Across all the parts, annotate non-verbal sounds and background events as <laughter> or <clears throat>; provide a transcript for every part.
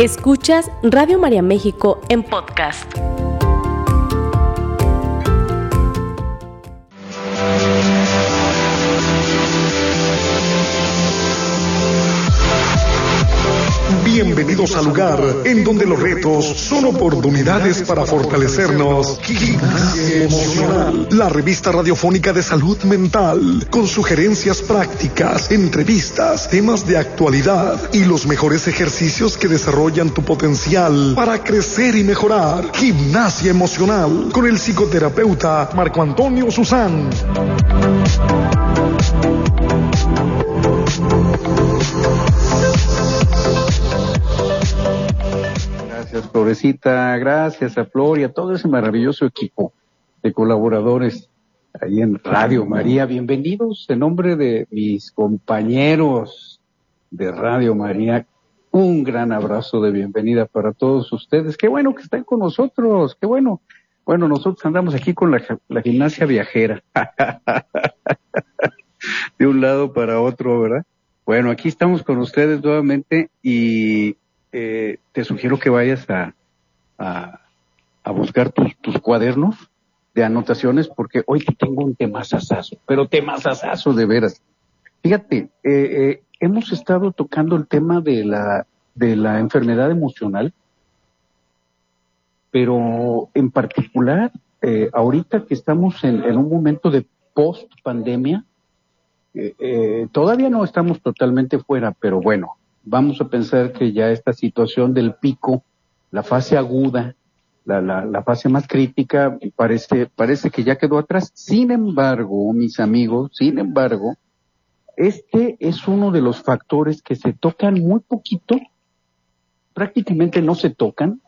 Escuchas Radio María México en podcast. Bienvenidos al lugar en donde los retos son oportunidades para fortalecernos. Gimnasia Emocional, la revista radiofónica de salud mental, con sugerencias prácticas, entrevistas, temas de actualidad y los mejores ejercicios que desarrollan tu potencial para crecer y mejorar. Gimnasia Emocional, con el psicoterapeuta Marco Antonio Susán. Florecita. Gracias a Flor y a todo ese maravilloso equipo de colaboradores ahí en Radio María. Bienvenidos en nombre de mis compañeros de Radio María. Un gran abrazo de bienvenida para todos ustedes. Qué bueno que están con nosotros. Qué bueno. Bueno, nosotros andamos aquí con la, la gimnasia viajera. <laughs> de un lado para otro, ¿verdad? Bueno, aquí estamos con ustedes nuevamente y eh, te sugiero que vayas a, a, buscar tus, cuadernos de anotaciones porque hoy te tengo un temazazazo, pero temazazazo de veras. Fíjate, eh, eh, hemos estado tocando el tema de la, de la enfermedad emocional, pero en particular, eh, ahorita que estamos en, en, un momento de post pandemia, eh, todavía no estamos totalmente fuera, pero bueno, vamos a pensar que ya esta situación del pico, la fase aguda, la, la, la, fase más crítica, parece, parece que ya quedó atrás. Sin embargo, mis amigos, sin embargo, este es uno de los factores que se tocan muy poquito, prácticamente no se tocan.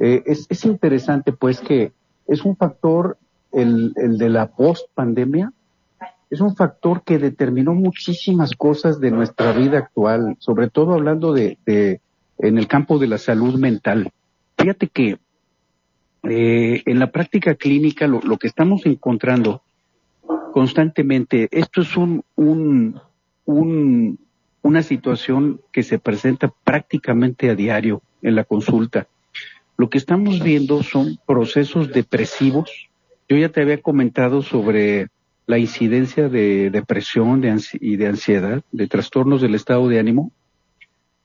Eh, es, es interesante pues que es un factor, el, el de la post pandemia, es un factor que determinó muchísimas cosas de nuestra vida actual, sobre todo hablando de, de en el campo de la salud mental. Fíjate que eh, en la práctica clínica lo, lo, que estamos encontrando constantemente, esto es un, un, un, una situación que se presenta prácticamente a diario en la consulta. Lo que estamos viendo son procesos depresivos. Yo ya te había comentado sobre la incidencia de depresión de y de ansiedad, de trastornos del estado de ánimo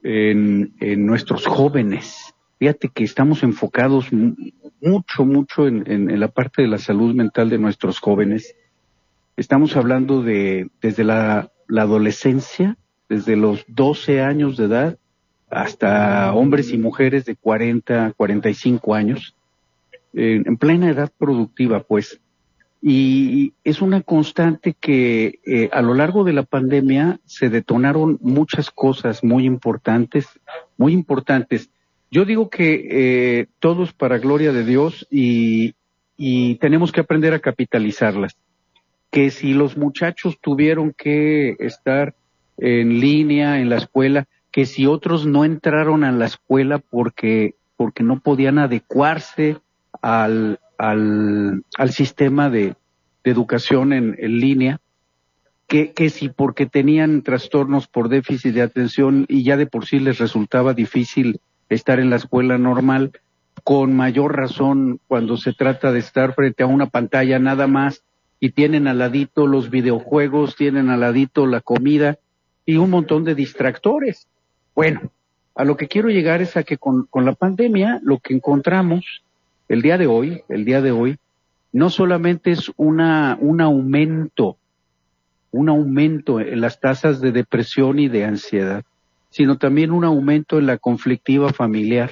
en, nuestros jóvenes. Fíjate que estamos enfocados mucho, mucho en, la parte de la salud mental de nuestros jóvenes. Estamos hablando de desde la, adolescencia, desde los 12 años de edad hasta hombres y mujeres de 40, 45 años, en plena edad productiva, pues y es una constante que eh, a lo largo de la pandemia se detonaron muchas cosas muy importantes, muy importantes. Yo digo que eh, todos para gloria de Dios y, y tenemos que aprender a capitalizarlas. Que si los muchachos tuvieron que estar en línea en la escuela, que si otros no entraron a la escuela porque, porque no podían adecuarse al, al, al sistema de, educación en, en línea, que, que si porque tenían trastornos por déficit de atención y ya de por sí les resultaba difícil estar en la escuela normal, con mayor razón cuando se trata de estar frente a una pantalla nada más y tienen al ladito los videojuegos, tienen al ladito la comida y un montón de distractores. Bueno, a lo que quiero llegar es a que con, con la pandemia lo que encontramos el día de hoy, el día de hoy, no solamente es una, un aumento, un aumento en las tasas de depresión y de ansiedad, sino también un aumento en la conflictiva familiar.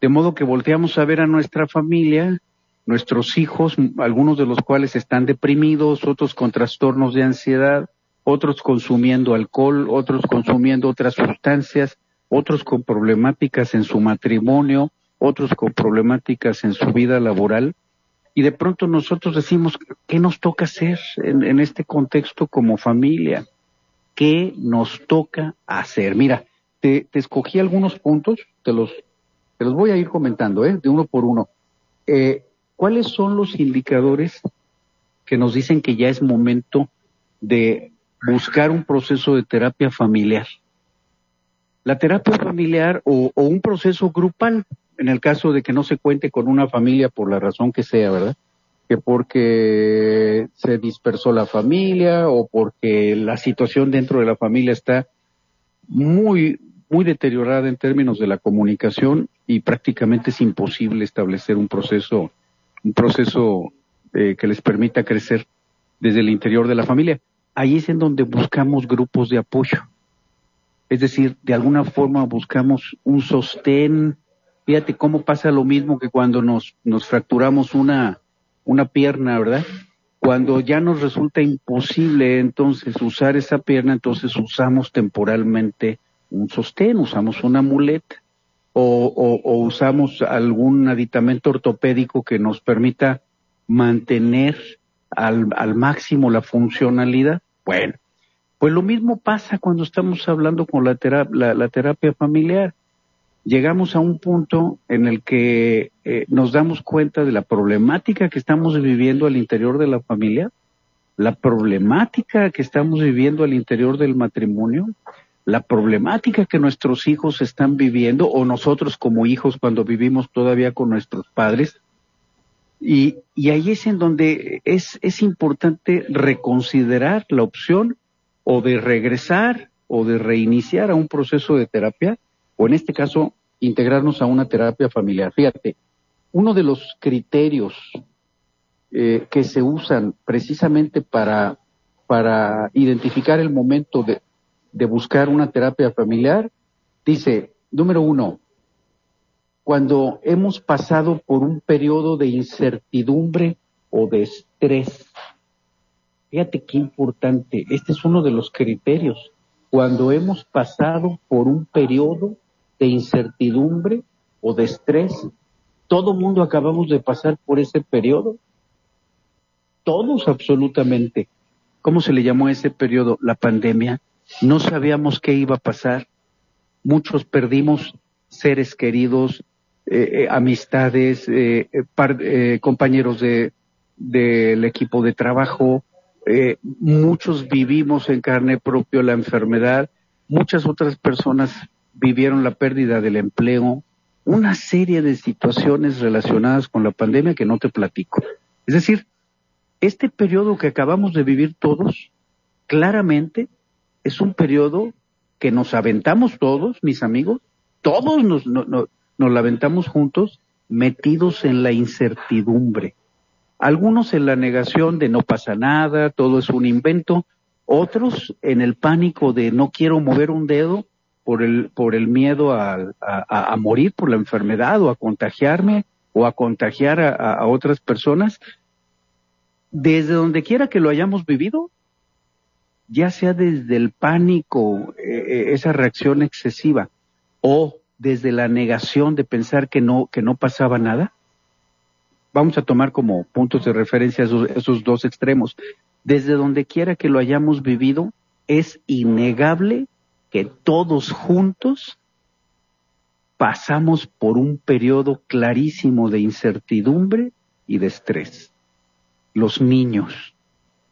De modo que volteamos a ver a nuestra familia, nuestros hijos, algunos de los cuales están deprimidos, otros con trastornos de ansiedad, otros consumiendo alcohol, otros consumiendo otras sustancias, otros con problemáticas en su matrimonio, otros con problemáticas en su vida laboral, y de pronto nosotros decimos, ¿qué nos toca hacer en, este contexto como familia? ¿Qué nos toca hacer? Mira, te, te escogí algunos puntos, te los, te los voy a ir comentando, ¿eh? de uno por uno. Eh, ¿Cuáles son los indicadores que nos dicen que ya es momento de buscar un proceso de terapia familiar? la terapia familiar o, un proceso grupal, en el caso de que no se cuente con una familia por la razón que sea, ¿verdad? Que porque se dispersó la familia o porque la situación dentro de la familia está muy, muy deteriorada en términos de la comunicación y prácticamente es imposible establecer un proceso, un proceso eh, que les permita crecer desde el interior de la familia. Ahí es en donde buscamos grupos de apoyo. Es decir, de alguna forma buscamos un sostén. Fíjate cómo pasa lo mismo que cuando nos, nos fracturamos una, una pierna, ¿verdad? Cuando ya nos resulta imposible entonces usar esa pierna, entonces usamos temporalmente un sostén, usamos una muleta o, usamos algún aditamento ortopédico que nos permita mantener al, al máximo la funcionalidad. Bueno, pues lo mismo pasa cuando estamos hablando con la, la, terapia familiar. Llegamos a un punto en el que eh, nos damos cuenta de la problemática que estamos viviendo al interior de la familia, la problemática que estamos viviendo al interior del matrimonio, la problemática que nuestros hijos están viviendo o nosotros como hijos cuando vivimos todavía con nuestros padres. Y, y ahí es en donde es, es importante reconsiderar la opción o de regresar o de reiniciar a un proceso de terapia, o en este caso, integrarnos a una terapia familiar. Fíjate, uno de los criterios eh, que se usan precisamente para, para identificar el momento de, de buscar una terapia familiar, dice, número uno, cuando hemos pasado por un periodo de incertidumbre o de estrés Fíjate qué importante, este es uno de los criterios. Cuando hemos pasado por un periodo de incertidumbre o de estrés, todo mundo acabamos de pasar por ese periodo. Todos absolutamente. ¿Cómo se le llamó ese periodo? La pandemia. No sabíamos qué iba a pasar. Muchos perdimos seres queridos, eh, eh, amistades, eh, compañeros de, del equipo de trabajo, muchos vivimos en carne propia la enfermedad, muchas otras personas vivieron la pérdida del empleo, una serie de situaciones relacionadas con la pandemia que no te platico. Es decir, este periodo que acabamos de vivir todos, claramente es un periodo que nos aventamos todos, mis amigos, todos nos, nos, aventamos juntos, metidos en la incertidumbre algunos en la negación de no pasa nada, todo es un invento, otros en el pánico de no quiero mover un dedo por el, por el miedo a, a, morir por la enfermedad o a contagiarme o a contagiar a, otras personas. Desde donde quiera que lo hayamos vivido, ya sea desde el pánico, eh, eh, esa reacción excesiva, o desde la negación de pensar que no, que no pasaba nada, vamos a tomar como puntos de referencia esos, dos extremos. Desde donde quiera que lo hayamos vivido, es innegable que todos juntos pasamos por un periodo clarísimo de incertidumbre y de estrés. Los niños,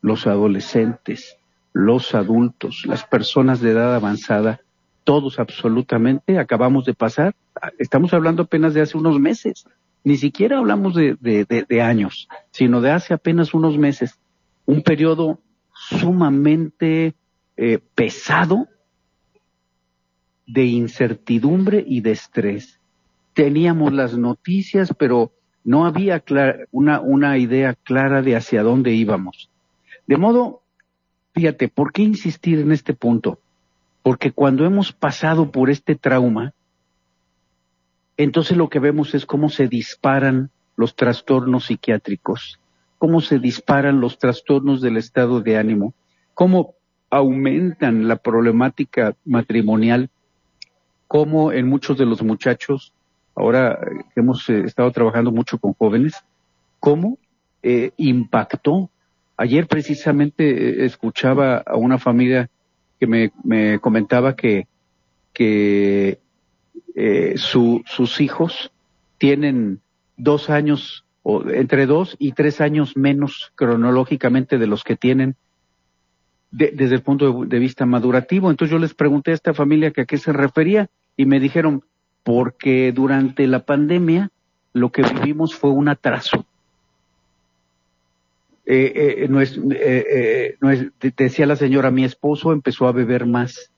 los adolescentes, los adultos, las personas de edad avanzada, todos absolutamente acabamos de pasar, estamos hablando apenas de hace unos meses, ni siquiera hablamos de, años, sino de hace apenas unos meses, un periodo sumamente eh, pesado de incertidumbre y de estrés. Teníamos <laughs> las noticias, pero no había una, una idea clara de hacia dónde íbamos. De modo, fíjate, ¿por qué insistir en este punto? Porque cuando hemos pasado por este trauma, entonces lo que vemos es cómo se disparan los trastornos psiquiátricos, cómo se disparan los trastornos del estado de ánimo, cómo aumentan la problemática matrimonial, cómo en muchos de los muchachos, ahora hemos eh, estado trabajando mucho con jóvenes, cómo eh, impactó. Ayer precisamente eh, escuchaba a una familia que me, me comentaba que, que eh, sus hijos tienen dos años, o entre dos y tres años menos cronológicamente de los que tienen desde el punto de, vista madurativo. Entonces yo les pregunté a esta familia que a qué se refería y me dijeron, porque durante la pandemia lo que vivimos fue un atraso. Eh, eh, no es, eh, no decía la señora, mi esposo empezó a beber más.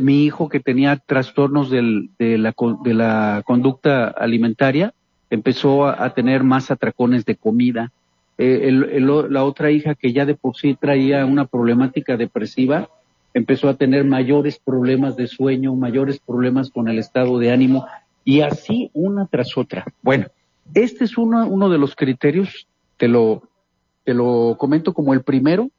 mi hijo que tenía trastornos de, la, de la conducta alimentaria empezó a, tener más atracones de comida. la otra hija que ya de por sí traía una problemática depresiva empezó a tener mayores problemas de sueño, mayores problemas con el estado de ánimo y así una tras otra. Bueno, este es uno, uno de los criterios, te lo, te lo comento como el primero,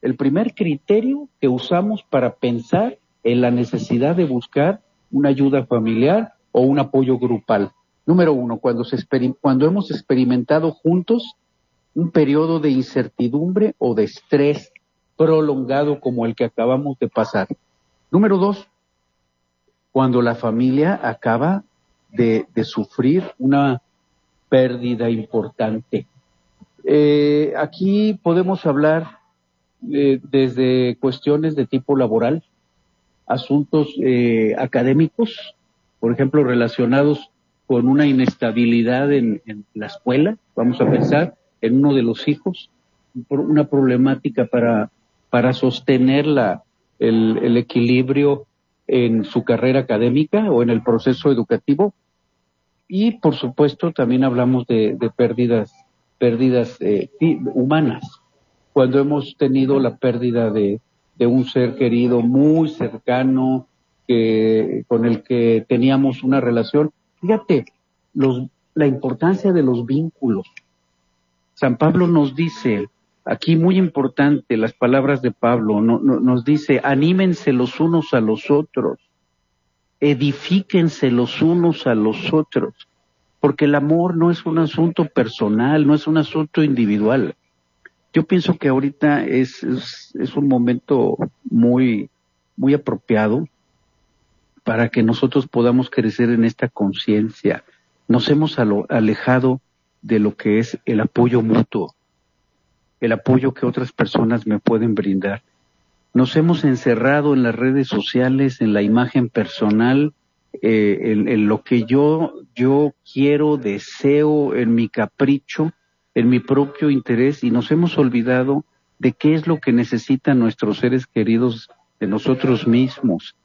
el primer criterio que usamos para pensar en la necesidad de buscar una ayuda familiar o un apoyo grupal. Número uno, cuando, se cuando hemos experimentado juntos un periodo de incertidumbre o de estrés prolongado como el que acabamos de pasar. Número dos, cuando la familia acaba de, sufrir una pérdida importante. Eh, aquí podemos hablar eh, desde cuestiones de tipo laboral, asuntos eh, académicos, por ejemplo, relacionados con una inestabilidad en, en, la escuela, vamos a pensar en uno de los hijos, una problemática para para sostener la, el, equilibrio en su carrera académica o en el proceso educativo. Y por supuesto también hablamos de, pérdidas, pérdidas eh, humanas. Cuando hemos tenido la pérdida de, de un ser querido muy cercano, que, con el que teníamos una relación. Fíjate, los, la importancia de los vínculos. San Pablo nos dice, Aquí muy importante las palabras de Pablo, nos dice, anímense los unos a los otros, edifíquense los unos a los otros, porque el amor no es un asunto personal, no es un asunto individual. Yo pienso que ahorita es, es, un momento muy, muy apropiado para que nosotros podamos crecer en esta conciencia. Nos hemos alejado de lo que es el apoyo mutuo el apoyo que otras personas me pueden brindar. Nos hemos encerrado en las redes sociales, en la imagen personal, eh, en, lo que yo, yo quiero, deseo, en mi capricho, en mi propio interés y nos hemos olvidado de qué es lo que necesitan nuestros seres queridos de nosotros mismos.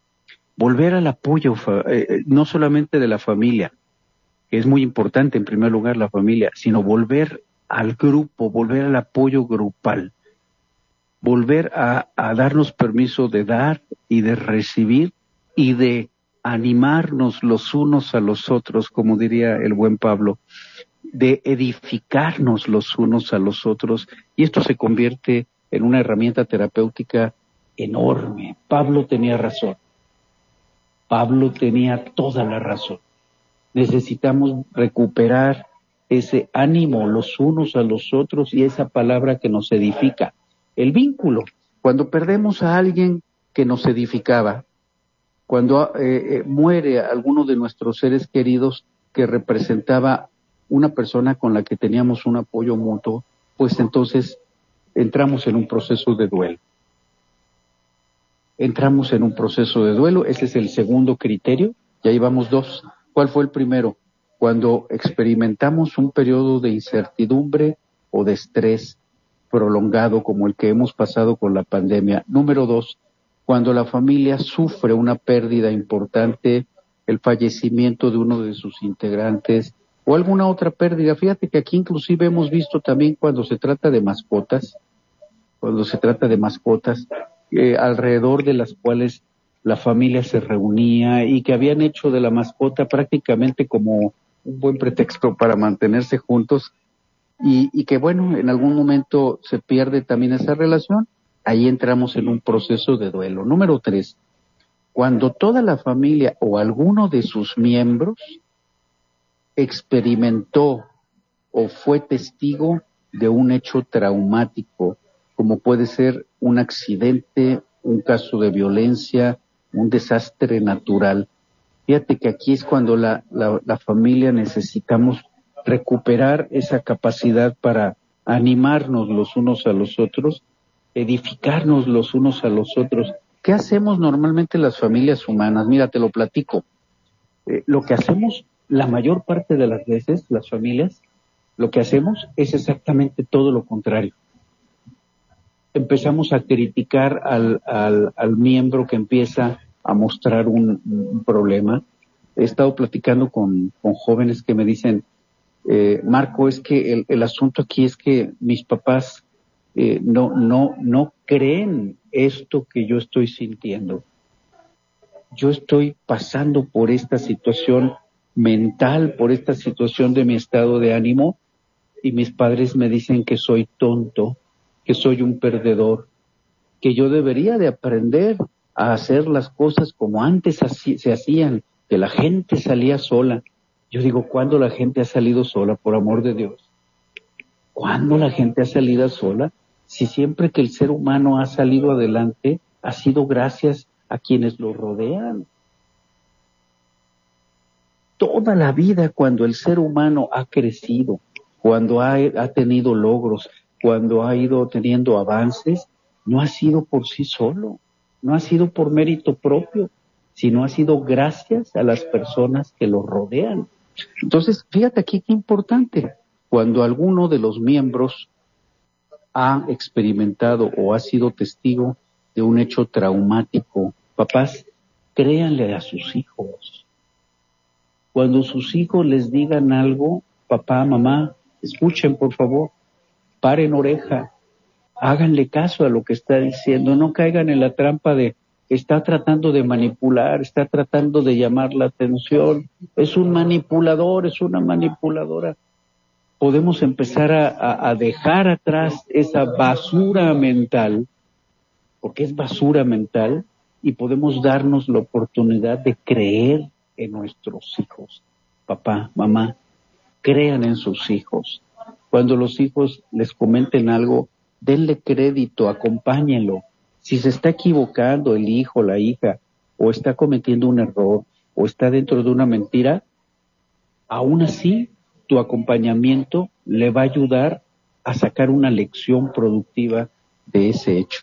Volver al apoyo, eh, eh, no solamente de la familia, que es muy importante en primer lugar la familia, sino volver al grupo, volver al apoyo grupal, volver a, darnos permiso de dar y de recibir y de animarnos los unos a los otros, como diría el buen Pablo, de edificarnos los unos a los otros, y esto se convierte en una herramienta terapéutica enorme. Pablo tenía razón. Pablo tenía toda la razón. Necesitamos recuperar ese ánimo los unos a los otros y esa palabra que nos edifica. El vínculo. Cuando perdemos a alguien que nos edificaba, cuando eh, eh, muere alguno de nuestros seres queridos que representaba una persona con la que teníamos un apoyo mutuo, pues entonces entramos en un proceso de duelo. Entramos en un proceso de duelo, ese es el segundo criterio, y ahí vamos dos. ¿Cuál fue el primero? Cuando experimentamos un periodo de incertidumbre o de estrés prolongado como el que hemos pasado con la pandemia. Número dos, cuando la familia sufre una pérdida importante, el fallecimiento de uno de sus integrantes o alguna otra pérdida. Fíjate que aquí inclusive hemos visto también cuando se trata de mascotas, cuando se trata de mascotas, eh, alrededor de las cuales la familia se reunía y que habían hecho de la mascota prácticamente como un buen pretexto para mantenerse juntos y, que bueno, en algún momento se pierde también esa relación, ahí entramos en un proceso de duelo. Número tres, cuando toda la familia o alguno de sus miembros experimentó o fue testigo de un hecho traumático, como puede ser un accidente, un caso de violencia, un desastre natural, Fíjate que aquí es cuando la, la, familia necesitamos recuperar esa capacidad para animarnos los unos a los otros edificarnos los unos a los otros. ¿Qué hacemos normalmente las familias humanas? Mira, te lo platico. Eh, lo que hacemos la mayor parte de las veces, las familias, lo que hacemos es exactamente todo lo contrario. Empezamos a criticar al, al, miembro que empieza a mostrar un, problema. He estado platicando con, con jóvenes que me dicen, eh, Marco, es que el, el, asunto aquí es que mis papás eh, no, no, no creen esto que yo estoy sintiendo. Yo estoy pasando por esta situación mental, por esta situación de mi estado de ánimo y mis padres me dicen que soy tonto, que soy un perdedor, que yo debería de aprender a hacer las cosas como antes se hacían, que la gente salía sola. Yo digo, ¿cuándo la gente ha salido sola, por amor de Dios? ¿Cuándo la gente ha salido sola? Si siempre que el ser humano ha salido adelante, ha sido gracias a quienes lo rodean. Toda la vida cuando el ser humano ha crecido, cuando ha tenido logros, cuando ha ido teniendo avances, no ha sido por sí solo, no ha sido por mérito propio, sino ha sido gracias a las personas que lo rodean. Entonces, fíjate aquí qué importante. Cuando alguno de los miembros ha experimentado o ha sido testigo de un hecho traumático, papás, créanle a sus hijos. Cuando sus hijos les digan algo, papá, mamá, escuchen por favor, paren oreja, háganle caso a lo que está diciendo, no caigan en la trampa de está tratando de manipular, está tratando de llamar la atención, es un manipulador, es una manipuladora. Podemos empezar a, a dejar atrás esa basura mental, porque es basura mental, y podemos darnos la oportunidad de creer en nuestros hijos. Papá, mamá, crean en sus hijos. Cuando los hijos les comenten algo, denle crédito, acompáñenlo, si se está equivocando el hijo, la hija, o está cometiendo un error, o está dentro de una mentira, aún así tu acompañamiento le va a ayudar a sacar una lección productiva de ese hecho.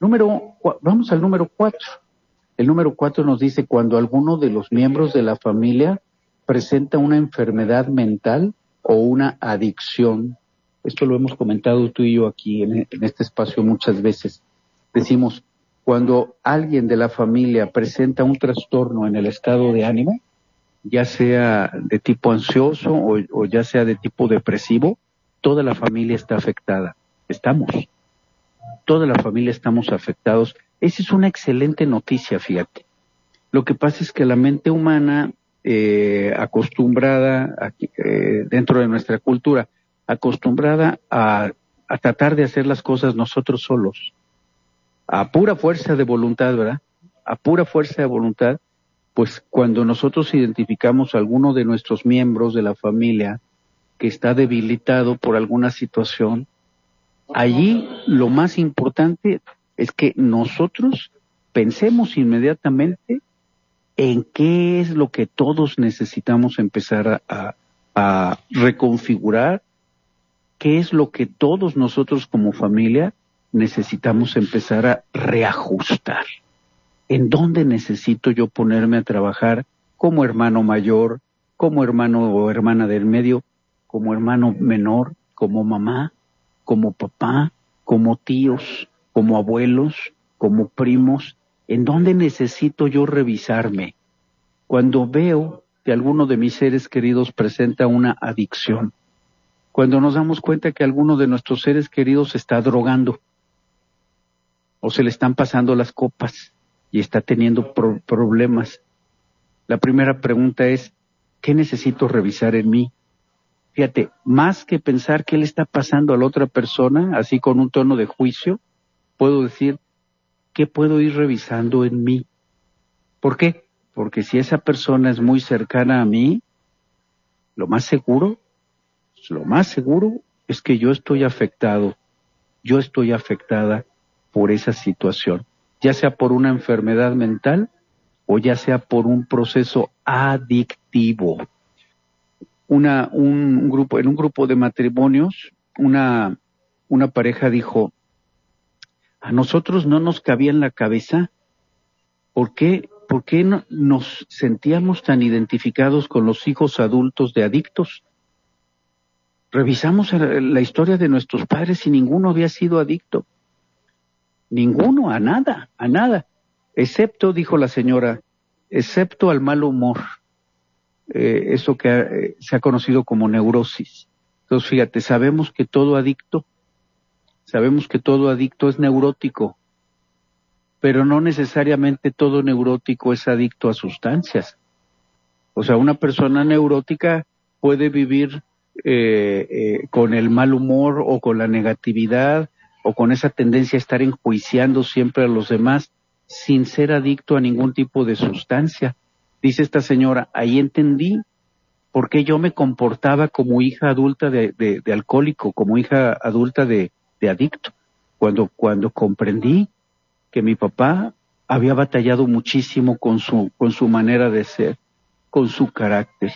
Número, vamos al número cuatro. El número cuatro nos dice cuando alguno de los miembros de la familia presenta una enfermedad mental o una adicción. Esto lo hemos comentado tú y yo aquí en este espacio muchas veces decimos, cuando alguien de la familia presenta un trastorno en el estado de ánimo, ya sea de tipo ansioso o, ya sea de tipo depresivo, toda la familia está afectada. Estamos. Toda la familia estamos afectados. Esa es una excelente noticia, fíjate. Lo que pasa es que la mente humana, eh, acostumbrada eh, dentro de nuestra cultura, acostumbrada a tratar de hacer las cosas nosotros solos, a pura fuerza de voluntad, ¿verdad? A pura fuerza de voluntad, pues cuando nosotros identificamos a alguno de nuestros miembros de la familia que está debilitado por alguna situación, allí lo más importante es que nosotros pensemos inmediatamente en qué es lo que todos necesitamos empezar a, a reconfigurar, qué es lo que todos nosotros como familia necesitamos empezar a reajustar. ¿En dónde necesito yo ponerme a trabajar como hermano mayor, como hermano o hermana del medio, como hermano menor, como mamá, como papá, como tíos, como abuelos, como primos? ¿En dónde necesito yo revisarme? Cuando veo que alguno de mis seres queridos presenta una adicción, cuando nos damos cuenta que alguno de nuestros seres queridos está drogando, o se le están pasando las copas y está teniendo problemas. La primera pregunta es, ¿qué necesito revisar en mí? Fíjate, más que pensar qué le está pasando a la otra persona, así con un tono de juicio, puedo decir, ¿qué puedo ir revisando en mí? ¿Por qué? Porque si esa persona es muy cercana a mí, lo más seguro, lo más seguro es que yo estoy afectado, yo estoy afectada por esa situación, ya sea por una enfermedad mental o ya sea por un proceso adictivo. Un, grupo, en un grupo de matrimonios, una, pareja dijo, a nosotros no nos cabía en la cabeza por qué, por qué no, nos sentíamos tan identificados con los hijos adultos de adictos. Revisamos la historia de nuestros padres y ninguno había sido adicto. Ninguno, a nada, a nada. Excepto, dijo la señora, excepto al mal humor. Eh, eso que eh, se ha conocido como neurosis. Entonces, fíjate, sabemos que todo adicto, sabemos que todo adicto es neurótico, pero no necesariamente todo neurótico es adicto a sustancias. O sea, una persona neurótica puede vivir eh, con el mal humor o con la negatividad o con esa tendencia a estar enjuiciando siempre a los demás sin ser adicto a ningún tipo de sustancia. Dice esta señora, ahí entendí por qué yo me comportaba como hija adulta de, alcohólico, como hija adulta de, de adicto. Cuando, cuando comprendí que mi papá había batallado muchísimo con su, con su manera de ser, con su carácter.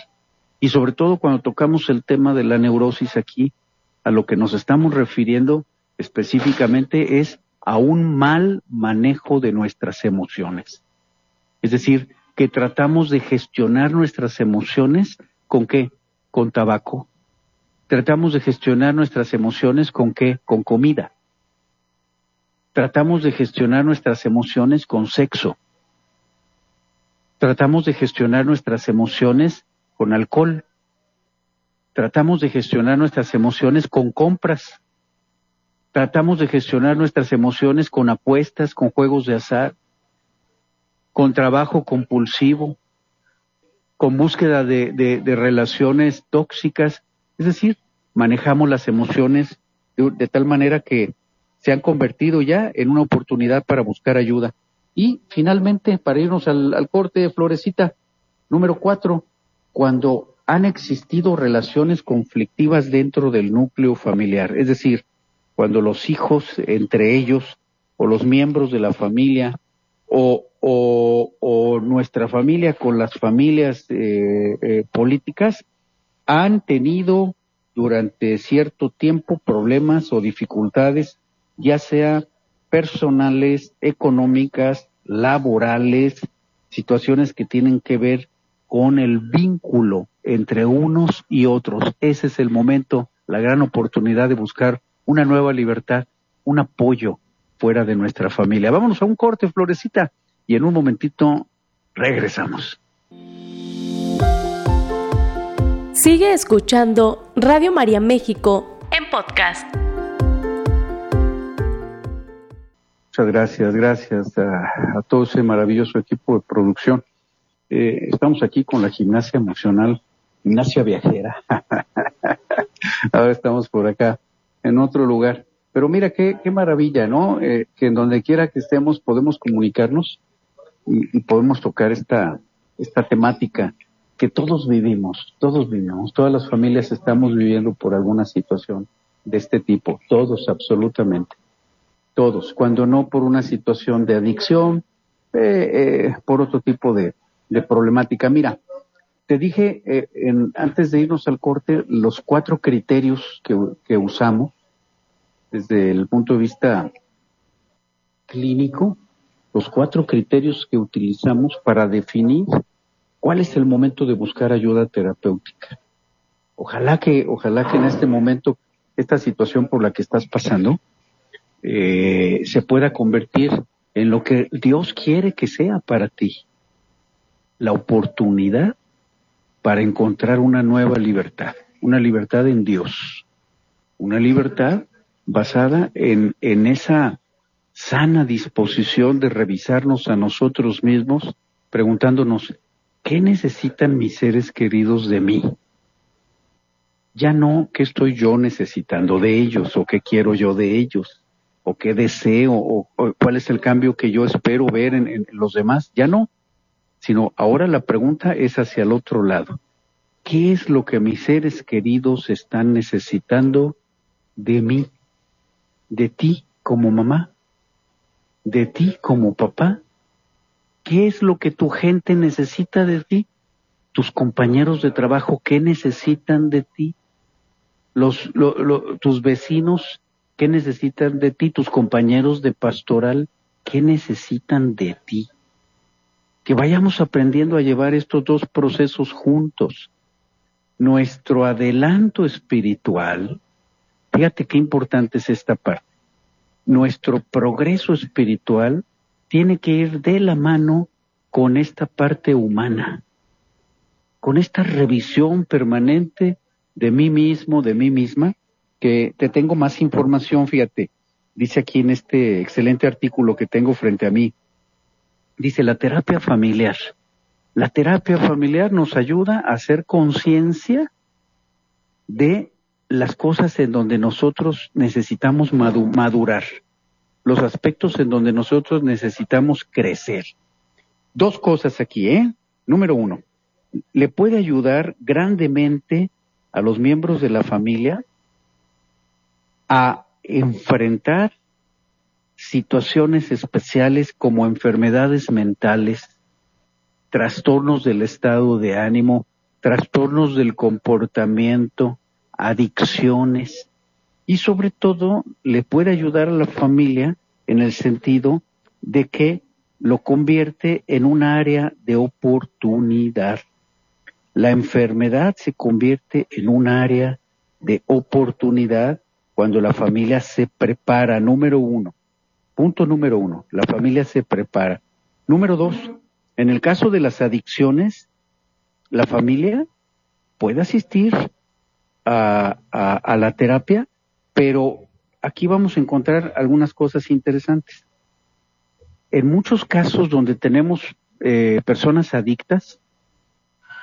Y sobre todo cuando tocamos el tema de la neurosis aquí, a lo que nos estamos refiriendo específicamente es a un mal manejo de nuestras emociones. Es decir, que tratamos de gestionar nuestras emociones con qué? Con tabaco. Tratamos de gestionar nuestras emociones con qué? Con comida. Tratamos de gestionar nuestras emociones con sexo. Tratamos de gestionar nuestras emociones con alcohol. Tratamos de gestionar nuestras emociones con compras tratamos de gestionar nuestras emociones con apuestas, con juegos de azar, con trabajo compulsivo, con búsqueda de, relaciones tóxicas, es decir, manejamos las emociones de, tal manera que se han convertido ya en una oportunidad para buscar ayuda. Y finalmente, para irnos al, al corte, Florecita, número cuatro, cuando han existido relaciones conflictivas dentro del núcleo familiar, es decir, cuando los hijos entre ellos o los miembros de la familia o, nuestra familia con las familias eh, eh, políticas han tenido durante cierto tiempo problemas o dificultades, ya sea personales, económicas, laborales, situaciones que tienen que ver con el vínculo entre unos y otros. Ese es el momento, la gran oportunidad de buscar una nueva libertad, un apoyo fuera de nuestra familia. Vámonos a un corte, Florecita, y en un momentito regresamos. Sigue escuchando Radio María México en podcast. Muchas gracias, gracias a, todo ese maravilloso equipo de producción. Eh, estamos aquí con la gimnasia emocional, gimnasia viajera. <laughs> Ahora estamos por acá en otro lugar. Pero mira qué, qué maravilla, ¿no? Eh, que en donde quiera que estemos podemos comunicarnos y, podemos tocar esta, esta temática que todos vivimos, todos vivimos, todas las familias estamos viviendo por alguna situación de este tipo, todos absolutamente, todos, cuando no por una situación de adicción, eh, eh, por otro tipo de, de problemática. Mira, te dije eh, en, antes de irnos al corte los cuatro criterios que, que usamos desde el punto de vista clínico, los cuatro criterios que utilizamos para definir cuál es el momento de buscar ayuda terapéutica. Ojalá que, ojalá que en este momento esta situación por la que estás pasando eh, se pueda convertir en lo que Dios quiere que sea para ti. La oportunidad para encontrar una nueva libertad, una libertad en Dios, una libertad basada en, en esa sana disposición de revisarnos a nosotros mismos, preguntándonos, ¿qué necesitan mis seres queridos de mí? Ya no qué estoy yo necesitando de ellos o qué quiero yo de ellos o qué deseo o, cuál es el cambio que yo espero ver en los demás. Ya no, sino ahora la pregunta es hacia el otro lado. ¿Qué es lo que mis seres queridos están necesitando de mí, de ti como mamá, de ti como papá? ¿Qué es lo que tu gente necesita de ti? ¿Tus compañeros de trabajo qué necesitan de ti? Los, tus vecinos ¿Qué necesitan de ti tus compañeros de pastoral? ¿Qué necesitan de ti? Que vayamos aprendiendo a llevar estos dos procesos juntos. Nuestro adelanto espiritual, fíjate qué importante es esta parte. Nuestro progreso espiritual tiene que ir de la mano con esta parte humana, con esta revisión permanente de mí mismo, de mí misma, que te tengo más información, fíjate, dice aquí en este excelente artículo que tengo frente a mí, dice la terapia familiar. La terapia familiar nos ayuda a hacer conciencia de las cosas en donde nosotros necesitamos madurar, los aspectos en donde nosotros necesitamos crecer. Dos cosas aquí, ¿eh? Número uno, le puede ayudar grandemente a los miembros de la familia a enfrentar situaciones especiales como enfermedades mentales, trastornos del estado de ánimo, trastornos del comportamiento, adicciones y sobre todo le puede ayudar a la familia en el sentido de que lo convierte en un área de oportunidad. La enfermedad se convierte en un área de oportunidad cuando la familia se prepara, número uno. Punto número uno, la familia se prepara. Número dos, en el caso de las adicciones, la familia puede asistir a, la terapia, pero aquí vamos a encontrar algunas cosas interesantes en muchos casos donde tenemos eh, personas adictas,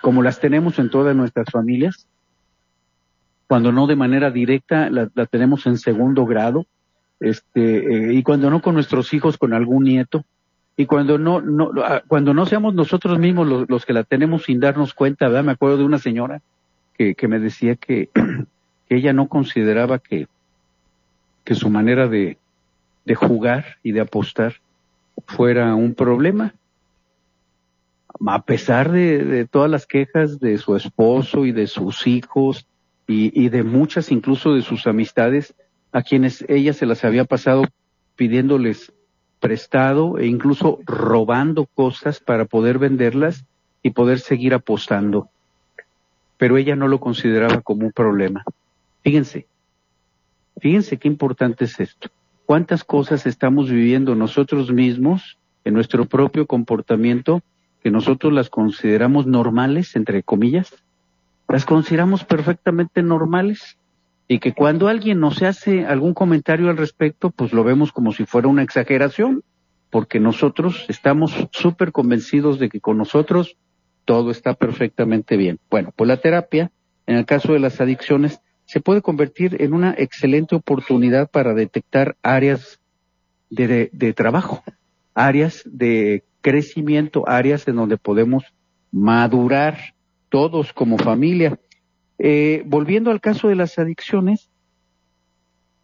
como las tenemos en todas nuestras familias, cuando no de manera directa la, tenemos en segundo grado, este, eh, y cuando no con nuestros hijos, con algún nieto, y cuando no, no, ah, cuando no seamos nosotros mismos los, los, que la tenemos sin darnos cuenta. Me acuerdo de una señora que, me decía que, <clears throat> que ella no consideraba que, que su manera de, de jugar y de apostar fuera un problema. A pesar de, todas las quejas de su esposo y de sus hijos y, de muchas incluso de sus amistades a quienes ella se las había pasado pidiéndoles prestado e incluso robando cosas para poder venderlas y poder seguir apostando. Pero ella no lo consideraba como un problema. Fíjense, fíjense qué importante es esto cuántas cosas estamos viviendo nosotros mismos en nuestro propio comportamiento que nosotros las consideramos normales, entre comillas, las consideramos perfectamente normales y que cuando alguien nos hace algún comentario al respecto, pues lo vemos como si fuera una exageración, porque nosotros estamos súper convencidos de que con nosotros todo está perfectamente bien. Bueno, pues la terapia, en el caso de las adicciones, se puede convertir en una excelente oportunidad para detectar áreas de, trabajo, áreas de crecimiento, áreas en donde podemos madurar todos como familia. Eh, volviendo al caso de las adicciones,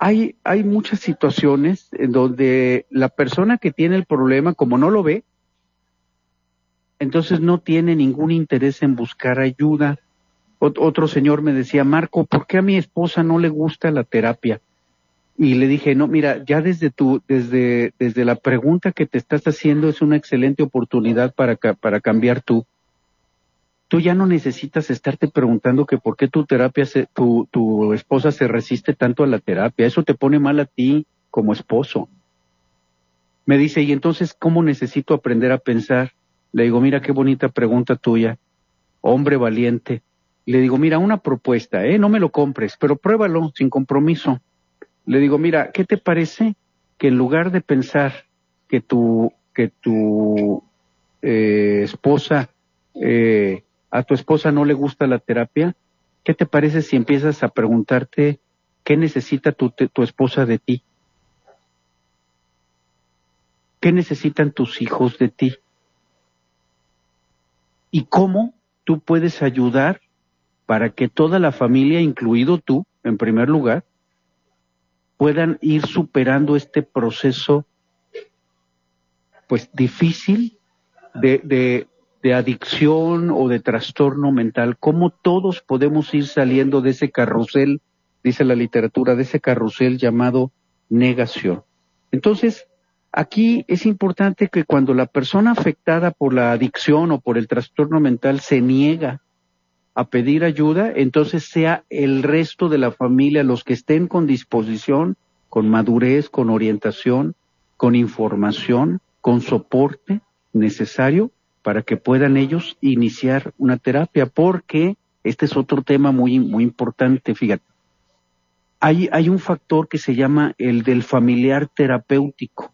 hay, muchas situaciones en donde la persona que tiene el problema, como no lo ve, entonces no tiene ningún interés en buscar ayuda, otro señor me decía, Marco, ¿por qué a mi esposa no le gusta la terapia? Y le dije, no, mira, ya desde tu, desde, desde la pregunta que te estás haciendo es una excelente oportunidad para, para cambiar tú. Tú ya no necesitas estarte preguntando que por qué tu terapia, se, tu, tu esposa se resiste tanto a la terapia. Eso te pone mal a ti como esposo. Me dice, y entonces, ¿cómo necesito aprender a pensar? Le digo, mira qué bonita pregunta tuya. Hombre valiente le digo, mira, una propuesta, ¿eh? No me lo compres, pero pruébalo sin compromiso. Le digo, mira, ¿qué te parece que en lugar de pensar que tu, que tu eh, esposa, eh, a tu esposa no le gusta la terapia, ¿qué te parece si empiezas a preguntarte qué necesita tu, tu esposa de ti? ¿Qué necesitan tus hijos de ti? ¿Y cómo tú puedes ayudar para que toda la familia, incluido tú, en primer lugar, puedan ir superando este proceso, pues difícil de, de, adicción o de trastorno mental, cómo todos podemos ir saliendo de ese carrusel, dice la literatura, de ese carrusel llamado negación. Entonces, aquí es importante que cuando la persona afectada por la adicción o por el trastorno mental se niega a pedir ayuda, entonces sea el resto de la familia los que estén con disposición, con madurez, con orientación, con información, con soporte necesario para que puedan ellos iniciar una terapia, porque este es otro tema muy, muy importante, fíjate. Hay, hay un factor que se llama el del familiar terapéutico.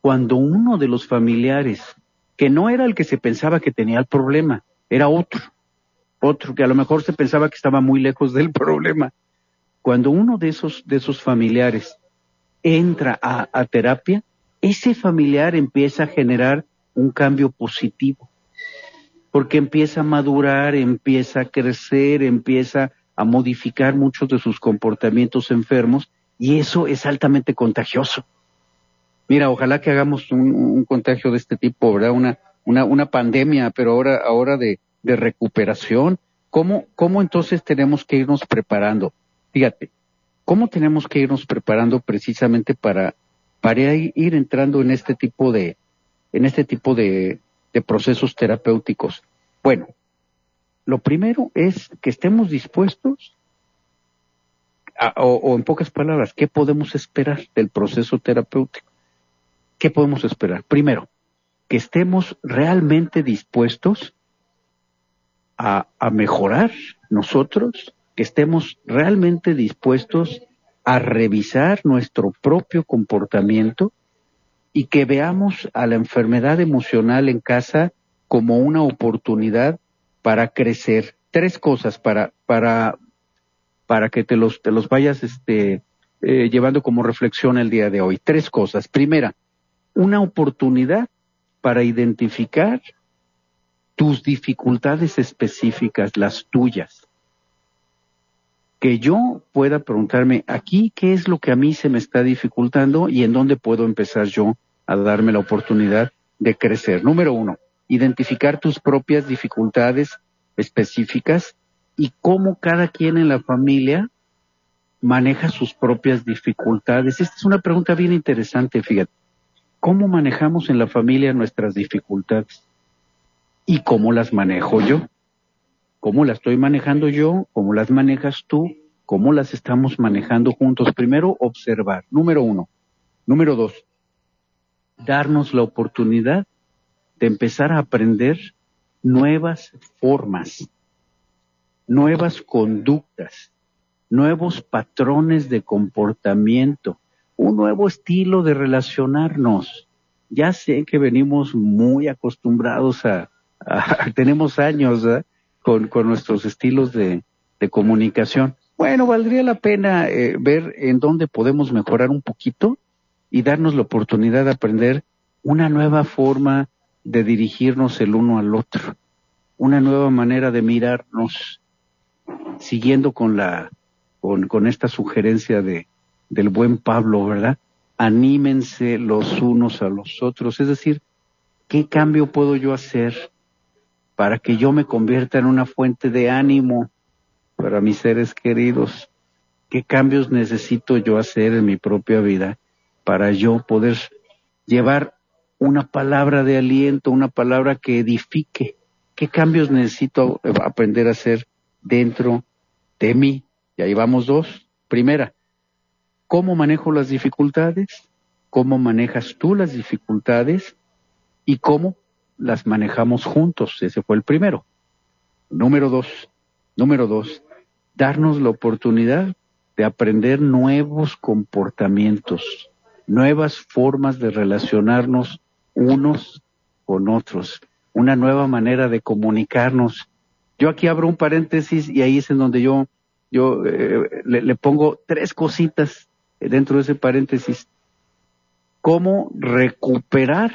Cuando uno de los familiares, que no era el que se pensaba que tenía el problema, era otro, otro que a lo mejor se pensaba que estaba muy lejos del <laughs> problema. Cuando uno de esos, de esos familiares entra a, a terapia, ese familiar empieza a generar un cambio positivo, porque empieza a madurar, empieza a crecer, empieza a modificar muchos de sus comportamientos enfermos y eso es altamente contagioso. Mira, ojalá que hagamos un, contagio de este tipo, ¿verdad? Una, una, una pandemia, pero ahora, ahora de, de recuperación. ¿Cómo, ¿Cómo entonces tenemos que irnos preparando? Fíjate, ¿cómo tenemos que irnos preparando precisamente para, para ir entrando en este tipo de, en este tipo de, procesos terapéuticos? Bueno, lo primero es que estemos dispuestos o, o, en pocas palabras, ¿qué podemos esperar del proceso terapéutico? ¿Qué podemos esperar? Primero, que estemos realmente dispuestos a, mejorar nosotros, que estemos realmente dispuestos a revisar nuestro propio comportamiento y que veamos a la enfermedad emocional en casa como una oportunidad para crecer. Tres cosas para, para, para que te los, te los vayas este, eh, llevando como reflexión el día de hoy. Tres cosas. Primera, una oportunidad para identificar tus dificultades específicas, las tuyas. Que yo pueda preguntarme aquí qué es lo que a mí se me está dificultando y en dónde puedo empezar yo a darme la oportunidad de crecer. Número uno, identificar tus propias dificultades específicas y cómo cada quien en la familia maneja sus propias dificultades. Esta es una pregunta bien interesante, fíjate. ¿Cómo manejamos en la familia nuestras dificultades? y cómo las manejo yo. ¿Cómo las estoy manejando yo? ¿Cómo las manejas tú? ¿Cómo las estamos manejando juntos? Primero, observar. Número uno. Número dos, darnos la oportunidad de empezar a aprender nuevas formas, nuevas conductas, nuevos patrones de comportamiento, un nuevo estilo de relacionarnos. Ya sé que venimos muy acostumbrados a, <laughs> tenemos años con, con, nuestros estilos de, de, comunicación. Bueno, valdría la pena eh, ver en dónde podemos mejorar un poquito y darnos la oportunidad de aprender una nueva forma de dirigirnos el uno al otro, una nueva manera de mirarnos, siguiendo con la, con, esta sugerencia de, del buen Pablo, ¿verdad? Anímense los unos a los otros, es decir, ¿qué cambio puedo yo hacer para que yo me convierta en una fuente de ánimo para mis seres queridos. ¿Qué cambios necesito yo hacer en mi propia vida para yo poder llevar una palabra de aliento, una palabra que edifique? ¿Qué cambios necesito aprender a hacer dentro de mí? Y ahí vamos dos. Primera, ¿cómo manejo las dificultades? ¿Cómo manejas tú las dificultades? ¿Y cómo las manejamos juntos. Ese fue el primero. Número dos, número dos, darnos la oportunidad de aprender nuevos comportamientos, nuevas formas de relacionarnos unos con otros, una nueva manera de comunicarnos. Yo aquí abro un paréntesis y ahí es en donde yo, yo eh, le, le pongo tres cositas dentro de ese paréntesis. ¿Cómo recuperar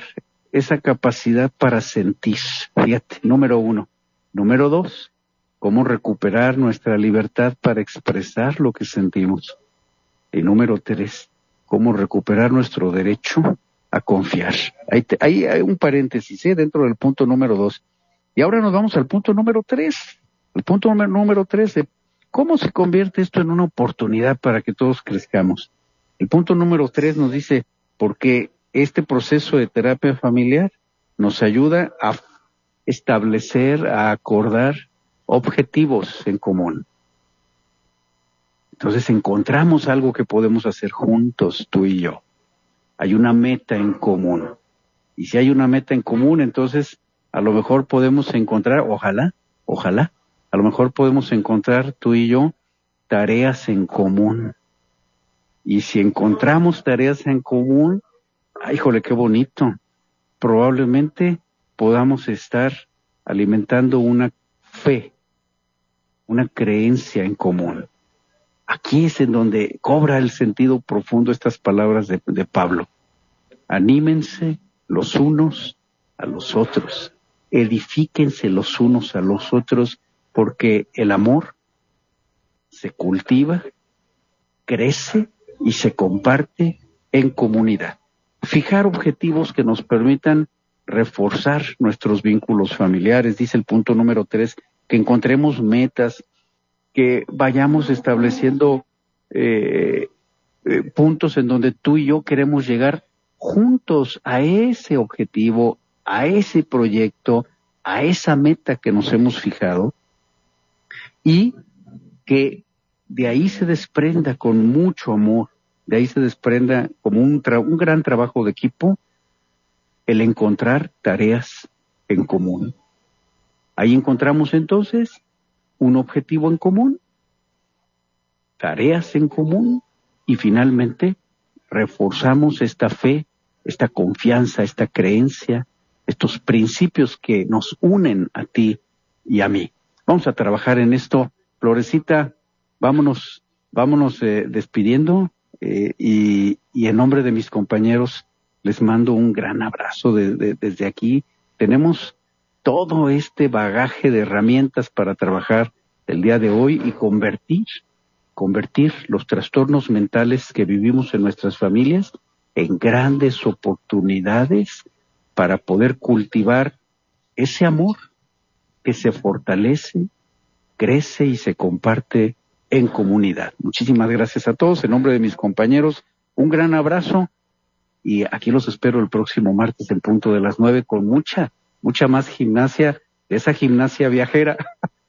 esa capacidad para sentir. Fíjate, número uno. Número dos, cómo recuperar nuestra libertad para expresar lo que sentimos. Y número tres, cómo recuperar nuestro derecho a confiar. Ahí, hay un paréntesis ¿eh? dentro del punto número dos. Y ahora nos vamos al punto número tres. El punto número, número tres de cómo se convierte esto en una oportunidad para que todos crezcamos. El punto número tres nos dice, porque este proceso de terapia familiar nos ayuda a establecer, a acordar objetivos en común. Entonces encontramos algo que podemos hacer juntos, tú y yo. Hay una meta en común. Y si hay una meta en común, entonces a lo mejor podemos encontrar, ojalá, ojalá, a lo mejor podemos encontrar tú y yo tareas en común. Y si encontramos tareas en común, ay, híjole, qué bonito. Probablemente podamos estar alimentando una fe, una creencia en común. Aquí es en donde cobra el sentido profundo estas palabras de, Pablo. Anímense los unos a los otros, edifíquense los unos a los otros, porque el amor se cultiva, crece y se comparte en comunidad. Fijar objetivos que nos permitan reforzar nuestros vínculos familiares, dice el punto número tres, que encontremos metas, que vayamos estableciendo eh, eh, puntos en donde tú y yo queremos llegar juntos a ese objetivo, a ese proyecto, a esa meta que nos hemos fijado y que de ahí se desprenda con mucho amor, de ahí se desprenda como un, un gran trabajo de equipo el encontrar tareas en común. Ahí encontramos entonces un objetivo en común, tareas en común y finalmente reforzamos esta fe, esta confianza, esta creencia, estos principios que nos unen a ti y a mí. Vamos a trabajar en esto. Florecita, vámonos, vámonos eh, despidiendo eh, y, y, en nombre de mis compañeros les mando un gran abrazo desde aquí. Tenemos todo este bagaje de herramientas para trabajar el día de hoy y convertir, convertir los trastornos mentales que vivimos en nuestras familias en grandes oportunidades para poder cultivar ese amor que se fortalece, crece y se comparte en comunidad. Muchísimas gracias a todos. En nombre de mis compañeros, un gran abrazo y aquí los espero el próximo martes en punto de las nueve con mucha, mucha más gimnasia, esa gimnasia viajera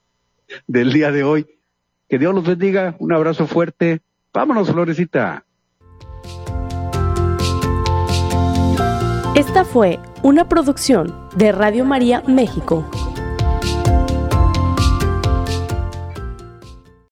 <laughs> del día de hoy. Que Dios los bendiga, un abrazo fuerte. Vámonos, Florecita. Esta fue una producción de Radio María México.